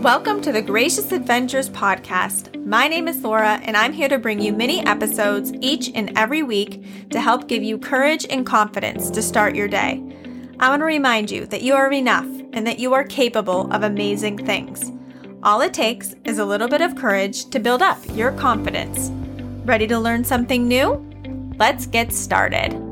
Welcome to the Gracious Adventures podcast. My name is Laura, and I'm here to bring you mini episodes each and every week to help give you courage and confidence to start your day. I want to remind you that you are enough and that you are capable of amazing things. All it takes is a little bit of courage to build up your confidence. Ready to learn something new? Let's get started.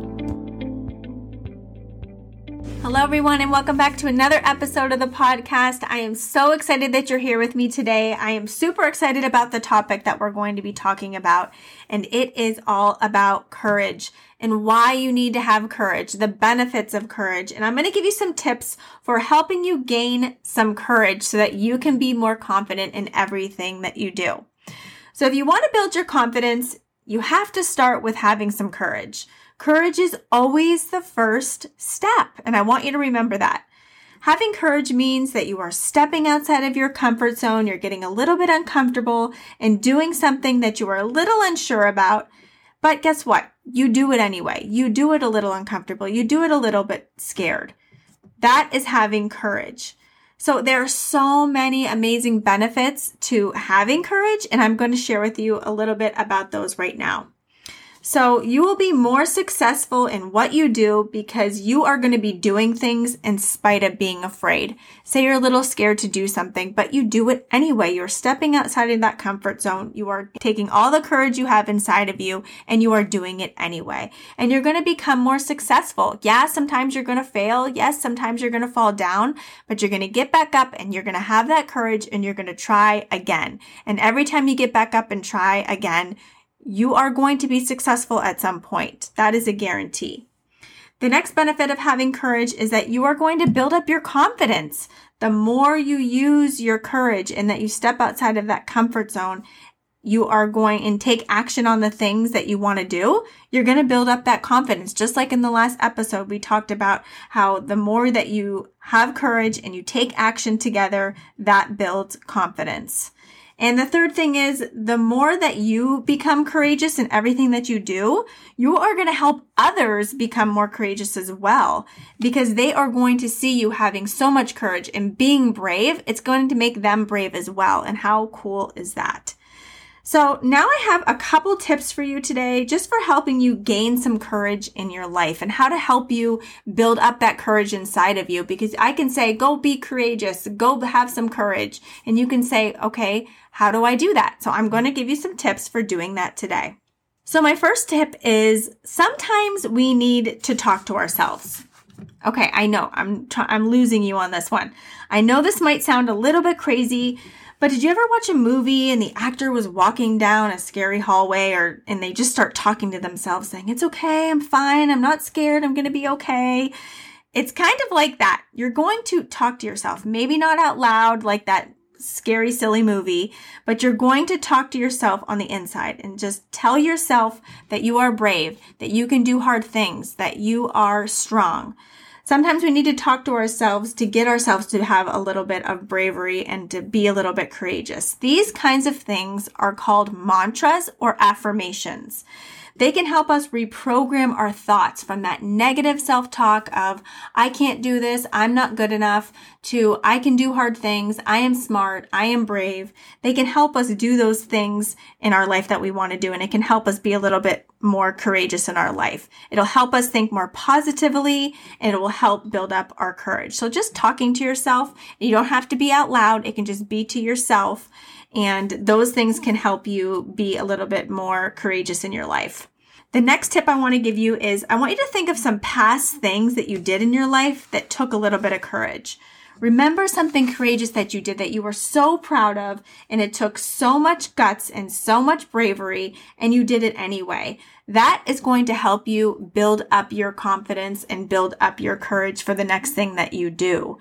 Hello, everyone, and welcome back to another episode of the podcast. I am so excited that you're here with me today. I am super excited about the topic that we're going to be talking about, and it is all about courage and why you need to have courage, the benefits of courage. And I'm going to give you some tips for helping you gain some courage so that you can be more confident in everything that you do. So, if you want to build your confidence, you have to start with having some courage. Courage is always the first step, and I want you to remember that. Having courage means that you are stepping outside of your comfort zone, you're getting a little bit uncomfortable and doing something that you are a little unsure about. But guess what? You do it anyway. You do it a little uncomfortable. You do it a little bit scared. That is having courage. So there are so many amazing benefits to having courage, and I'm going to share with you a little bit about those right now. So you will be more successful in what you do because you are going to be doing things in spite of being afraid. Say you're a little scared to do something, but you do it anyway. You're stepping outside of that comfort zone. You are taking all the courage you have inside of you and you are doing it anyway. And you're going to become more successful. Yeah, sometimes you're going to fail. Yes, sometimes you're going to fall down, but you're going to get back up and you're going to have that courage and you're going to try again. And every time you get back up and try again, you are going to be successful at some point. That is a guarantee. The next benefit of having courage is that you are going to build up your confidence. The more you use your courage and that you step outside of that comfort zone, you are going and take action on the things that you want to do, you're going to build up that confidence. Just like in the last episode, we talked about how the more that you have courage and you take action together, that builds confidence. And the third thing is the more that you become courageous in everything that you do, you are going to help others become more courageous as well because they are going to see you having so much courage and being brave. It's going to make them brave as well. And how cool is that? So now I have a couple tips for you today just for helping you gain some courage in your life and how to help you build up that courage inside of you because I can say, go be courageous, go have some courage. And you can say, okay, how do I do that? So I'm going to give you some tips for doing that today. So my first tip is sometimes we need to talk to ourselves. Okay, I know I'm I'm losing you on this one. I know this might sound a little bit crazy, but did you ever watch a movie and the actor was walking down a scary hallway or and they just start talking to themselves saying, "It's okay, I'm fine, I'm not scared, I'm going to be okay." It's kind of like that. You're going to talk to yourself, maybe not out loud like that scary, silly movie, but you're going to talk to yourself on the inside and just tell yourself that you are brave, that you can do hard things, that you are strong. Sometimes we need to talk to ourselves to get ourselves to have a little bit of bravery and to be a little bit courageous. These kinds of things are called mantras or affirmations. They can help us reprogram our thoughts from that negative self-talk of, I can't do this, I'm not good enough, to I can do hard things, I am smart, I am brave. They can help us do those things in our life that we want to do, and it can help us be a little bit more courageous in our life. It'll help us think more positively, and it will help build up our courage. So just talking to yourself, you don't have to be out loud, it can just be to yourself and those things can help you be a little bit more courageous in your life. The next tip I want to give you is I want you to think of some past things that you did in your life that took a little bit of courage. Remember something courageous that you did that you were so proud of and it took so much guts and so much bravery and you did it anyway. That is going to help you build up your confidence and build up your courage for the next thing that you do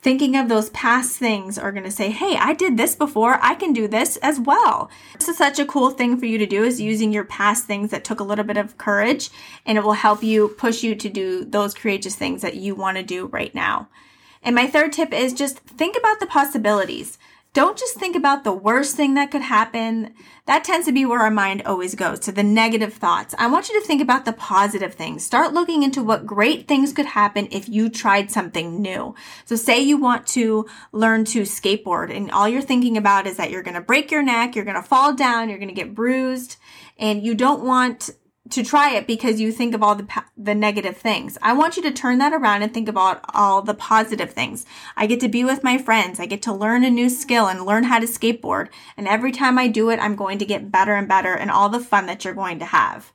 thinking of those past things are going to say, Hey, I did this before. I can do this as well. This is such a cool thing for you to do is using your past things that took a little bit of courage and it will help you push you to do those courageous things that you want to do right now. And my third tip is just think about the possibilities. Don't just think about the worst thing that could happen. That tends to be where our mind always goes to the negative thoughts. I want you to think about the positive things. Start looking into what great things could happen if you tried something new. So say you want to learn to skateboard and all you're thinking about is that you're going to break your neck, you're going to fall down, you're going to get bruised, and you don't want to try it because you think of all the the negative things. I want you to turn that around and think about all the positive things. I get to be with my friends. I get to learn a new skill and learn how to skateboard. And every time I do it, I'm going to get better and better and all the fun that you're going to have.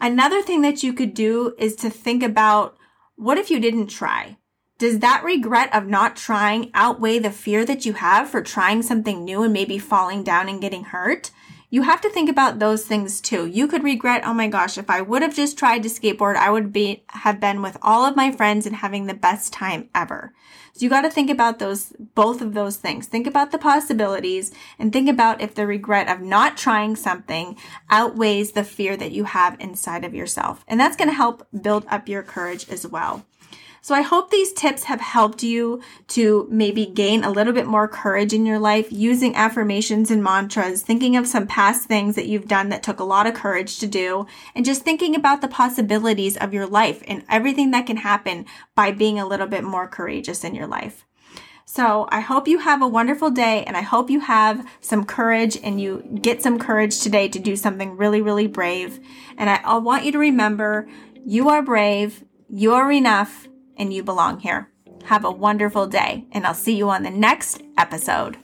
Another thing that you could do is to think about what if you didn't try? Does that regret of not trying outweigh the fear that you have for trying something new and maybe falling down and getting hurt? You have to think about those things too. You could regret, oh my gosh, if I would have just tried to skateboard, I would be, have been with all of my friends and having the best time ever. So you got to think about those, both of those things. Think about the possibilities and think about if the regret of not trying something outweighs the fear that you have inside of yourself. And that's going to help build up your courage as well. So I hope these tips have helped you to maybe gain a little bit more courage in your life using affirmations and mantras, thinking of some past things that you've done that took a lot of courage to do, and just thinking about the possibilities of your life and everything that can happen by being a little bit more courageous in your life. So I hope you have a wonderful day and I hope you have some courage and you get some courage today to do something really, really brave. And I, I want you to remember you are brave, you are enough, and you belong here. Have a wonderful day, and I'll see you on the next episode.